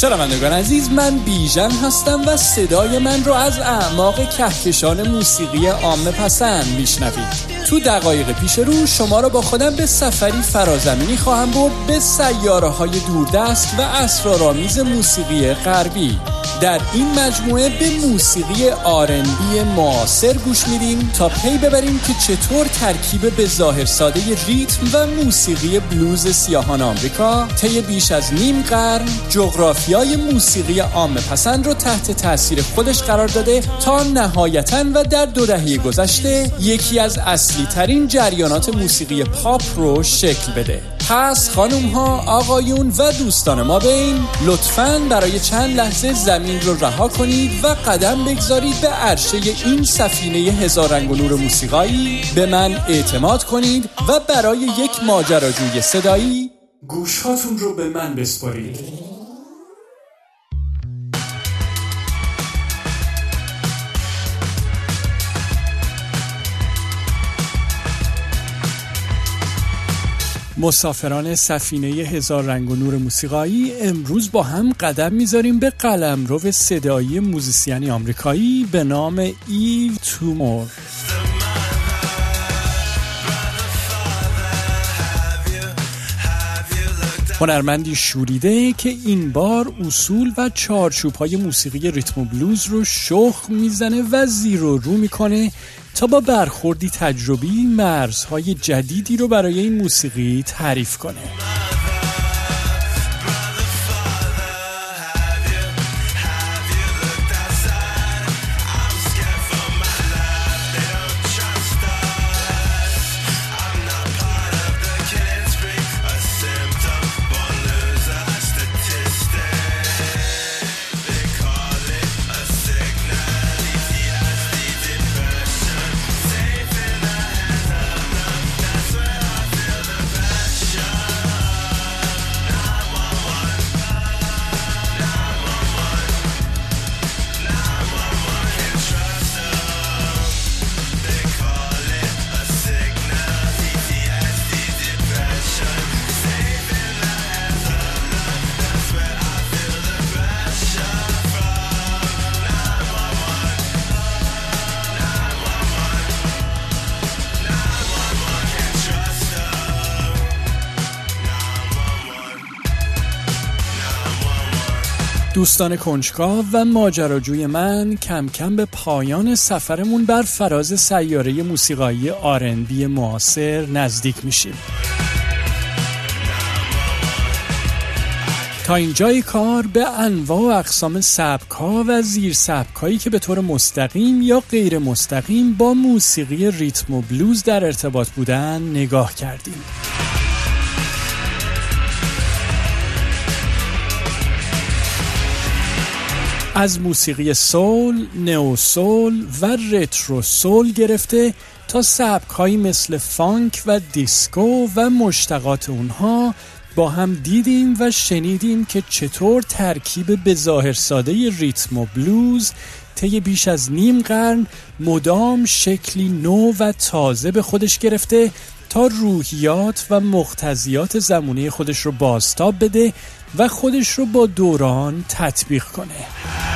شنوندگان عزیز من بیژن هستم و صدای من رو از اعماق کهکشان موسیقی عام پسند میشنوید. تو دقایق پیش رو شما رو با خودم به سفری فرازمینی خواهم برد به سیاره های دوردست و اسرارآمیز موسیقی غربی. در این مجموعه به موسیقی آرنبی معاصر گوش میدیم تا پی ببریم که چطور ترکیب به ظاهر ساده ریتم و موسیقی بلوز سیاهان آمریکا طی بیش از نیم قرن جغرافیای موسیقی عام پسند رو تحت تاثیر خودش قرار داده تا نهایتا و در دو دهه گذشته یکی از اصلی ترین جریانات موسیقی پاپ رو شکل بده. پس خانم ها آقایون و دوستان ما بین. لطفا برای چند لحظه زمین رو رها کنید و قدم بگذارید به عرشه این سفینه هزار رنگ و نور موسیقایی. به من اعتماد کنید و برای یک ماجراجوی صدایی گوشهاتون رو به من بسپارید. مسافران سفینه هزار رنگ و نور موسیقایی امروز با هم قدم می‌ذاریم به قلمرو صدایی موزیسیانی آمریکایی به نام ایو تومور. هنرمندی شوریده که این بار اصول و چارچوب های موسیقی ریتم و بلوز رو شخ می‌زنه و زیر و رو می‌کنه تا با برخوردی تجربی مرزهای جدیدی رو برای این موسیقی تعریف کنه. دوستان کنجکاو و ماجراجوی من کم کم به پایان سفرمون بر فراز سیاره موسیقایی آرنبی معاصر نزدیک میشیم. تا اینجای کار به انواع و اقسام سبکها و زیر سبکهایی که به طور مستقیم یا غیر مستقیم با موسیقی ریتم و بلوز در ارتباط بودن نگاه کردیم. از موسیقی soul، neo soul و retro soul گرفته تا سبک مثل فانک و دیسکو و مشتقات اونها با هم دیدیم و شنیدیم که چطور ترکیب به ظاهر ساده ریتم و بلوز طی بیش از نیم قرن مدام شکلی نو و تازه به خودش گرفته تا روحیات و مقتضیات زمونه خودش رو بازتاب بده و خودش رو با دوران تطبیق کنه.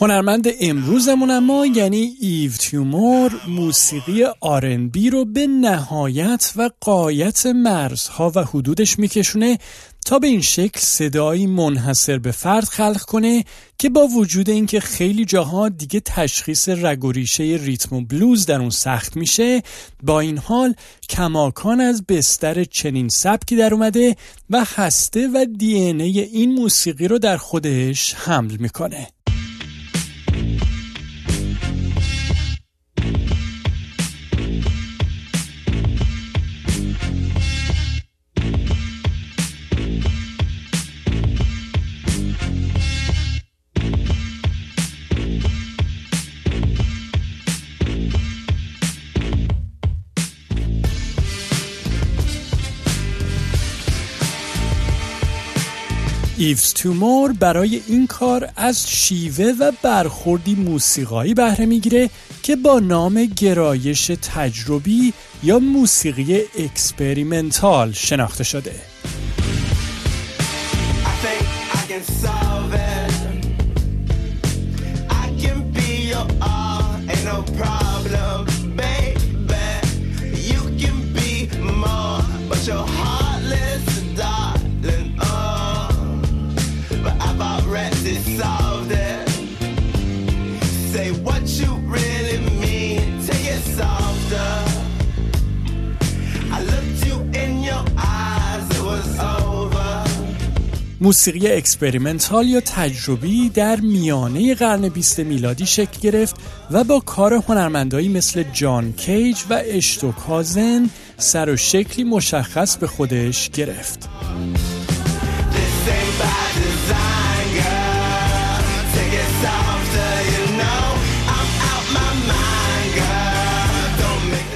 هنرمند امروزمون اما یعنی ایو تیومور موسیقی آرنبی رو به نهایت و قایت مرزها و حدودش میکشونه تا به این شکل صدایی منحصر به فرد خلق کنه که با وجود اینکه خیلی جاها دیگه تشخیص رگ و ریشه ریتم و بلوز در اون سخت میشه با این حال کماکان از بستر چنین سبکی در اومده و هسته و دی این موسیقی رو در خودش حمل می‌کنه. ایوز تومور برای این کار از شیوه و برخوردی موسیقایی بهره می‌گیره که با نام گرایش تجربی یا موسیقی experimental شناخته شده. موسیقی experimental یا تجربی در میانه قرن 20 میلادی شکل گرفت و با کار هنرمندایی مثل جان کیج و اشتوکهاوزن سر و شکلی مشخص به خودش گرفت.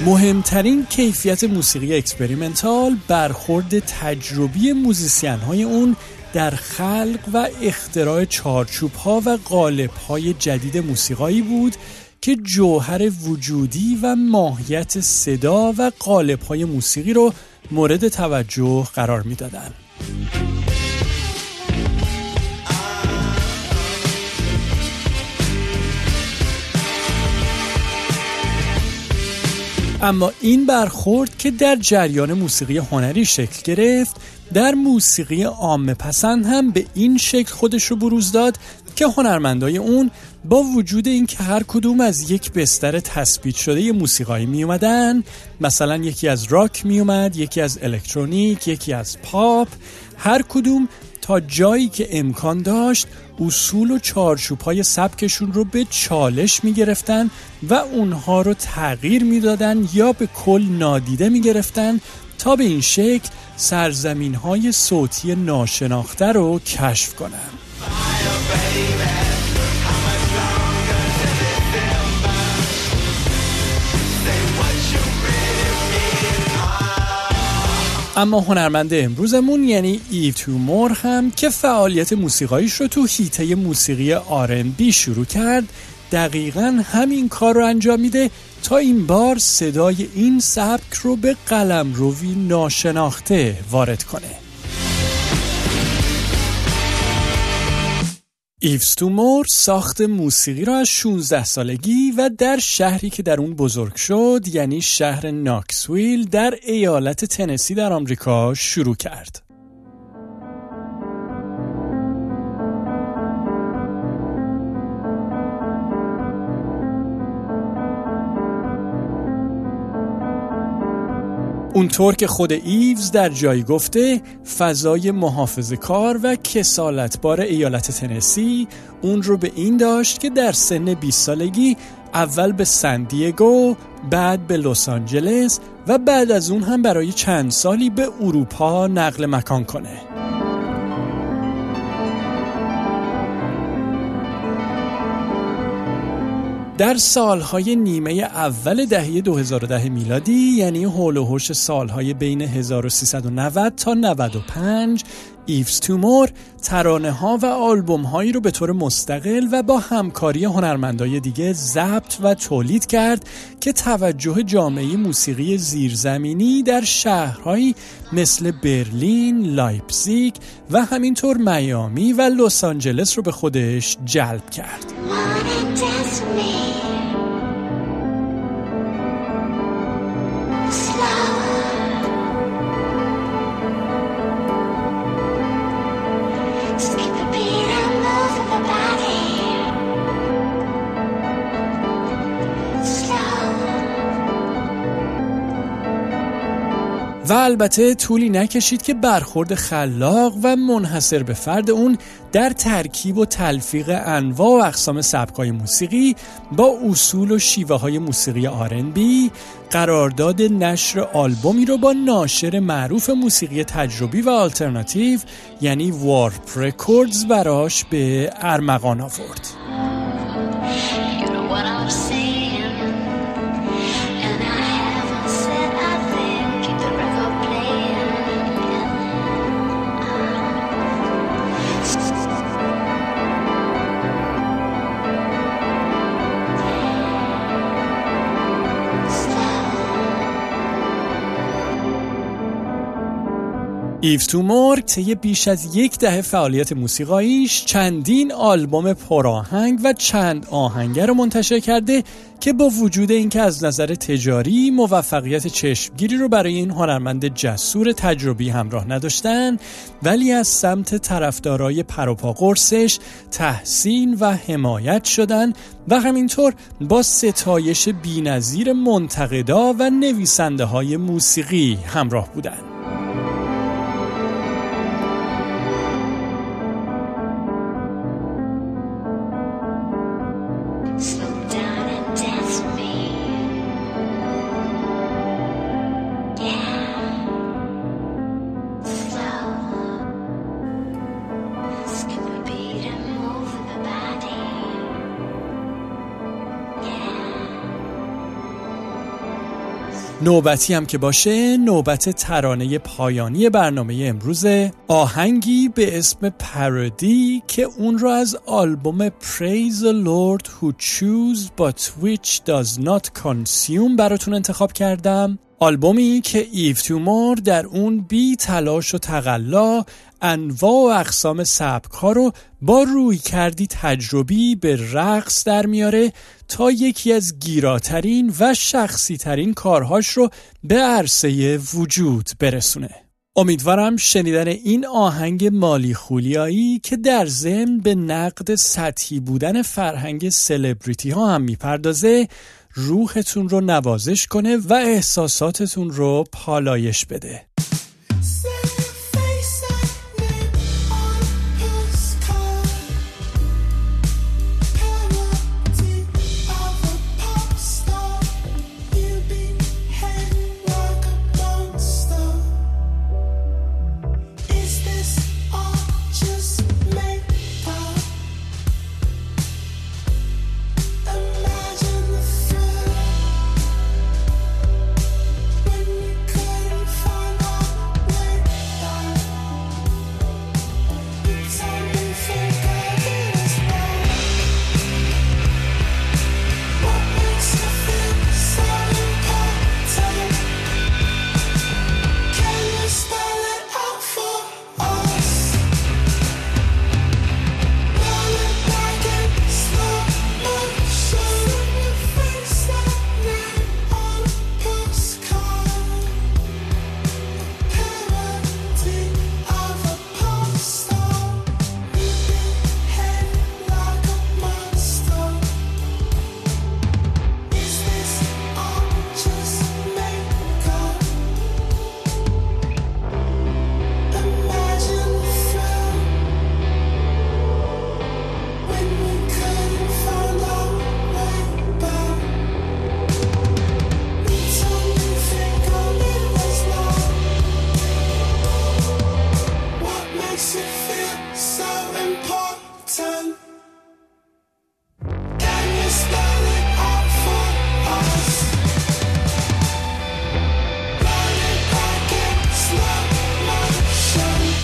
مهمترین کیفیت موسیقی experimental برخورد تجربی موزیسین های اون در خلق و اختراع چارچوب ها و قالب های جدید موسیقایی بود که جوهر وجودی و ماهیت صدا و قالب های موسیقی رو مورد توجه قرار می‌دادند. اما این برخورد که در جریان موسیقی هنری شکل گرفت در موسیقی عام پسند هم به این شکل خودش رو بروز داد که هنرمندای اون با وجود اینکه هر کدوم از یک بستر تثبیت شده موسیقایی می اومدن مثلا یکی از راک می اومد یکی از الکترونیک یکی از پاپ هر کدوم تا جایی که امکان داشت اصول و چارچوب های سبکشون رو به چالش می گرفتن و اونها رو تغییر می دادن یا به کل نادیده می گرفتن تا به این شکل سرزمین های صوتی ناشناخته رو کشف کنن. اما هنرمند امروزمون یعنی ای تو مور هم که فعالیت موسیقایش رو تو هیته موسیقی بی شروع کرد دقیقا همین کار رو انجام میده تا این بار صدای این سبک رو به قلم روی ناشناخته وارد کنه. ایوز تومور ساخت موسیقی را از 16 سالگی و در شهری که در اون بزرگ شد یعنی شهر ناکسویل در ایالت تنسی در آمریکا شروع کرد. اونطور که خود ایوز در جایی گفته فضای محافظ کار و کسالتبار ایالت تنسی اون رو به این داشت که در سن 20 سالگی اول به سندیگو بعد به لس آنجلس و بعد از اون هم برای چند سالی به اروپا نقل مکان کنه. در سالهای نیمه اول دهه 2010 میلادی یعنی حول و حوش سالهای بین 1390 تا 95 ایوز تومور ترانه ها و آلبوم هایی رو به طور مستقل و با همکاری هنرمندای دیگه ضبط و تولید کرد که توجه جامعه موسیقی زیرزمینی در شهرهایی مثل برلین، لایپزیگ و همینطور میامی و لس آنجلس رو به خودش جلب کرد. البته طولی نکشید که برخورد خلاق و منحصر به فرد اون در ترکیب و تلفیق انواع و اقسام سبکای موسیقی با اصول و شیوه های موسیقی R&B قرارداد نشر آلبومی رو با ناشر معروف موسیقی تجربی و آلترناتیو یعنی Warp Records براش به ارمغان آورد. ایف تومور طی بیش از یک دهه فعالیت موسیقاییش چندین آلبوم پراهنگ و چند آهنگر رو منتشر کرده که با وجود اینکه از نظر تجاری موفقیت چشمگیری رو برای این هنرمند جسور تجربی همراه نداشتن ولی از سمت طرفدارای پروپا قرصش تحسین و حمایت شدن و همینطور با ستایش بینظیر منتقدا و نویسنده های موسیقی همراه بودند. نوبتی هم که باشه نوبت ترانه پایانی برنامه امروز آهنگی به اسم پارودی که اون رو از آلبوم Praise the Lord who choose but which does not consume براتون انتخاب کردم. آلبومی که ایف تومور در اون بی تلاش و تقلا انواع و اقسام سبک ها رو با روی کردی تجربی به رقص در میاره تا یکی از گیراترین و شخصی ترین کارهاش رو به عرصه وجود برسونه. امیدوارم شنیدن این آهنگ مالی خولیایی که در ضمن به نقد سطحی بودن فرهنگ سلبریتی ها هم می‌پردازه روحتون رو نوازش کنه و احساساتتون رو پالایش بده.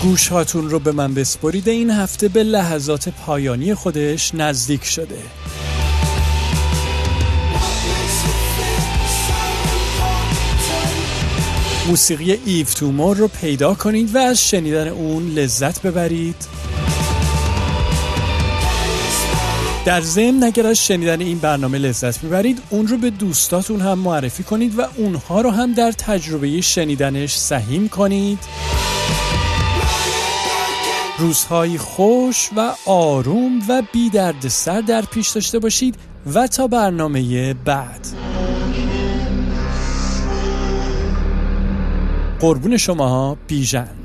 گوشهاتون رو به من بسپرید. این هفته به لحظات پایانی خودش نزدیک شده. موسیقی ایف تومور رو پیدا کنید و از شنیدن اون لذت ببرید. در ضمن اگر از شنیدن این برنامه لذت می‌برید اون رو به دوستاتون هم معرفی کنید و اونها رو هم در تجربه شنیدنش سهیم کنید. روزهایی خوش و آروم و بی درد سر در پیش داشته باشید و تا برنامه بعد. قربون شما بیژن.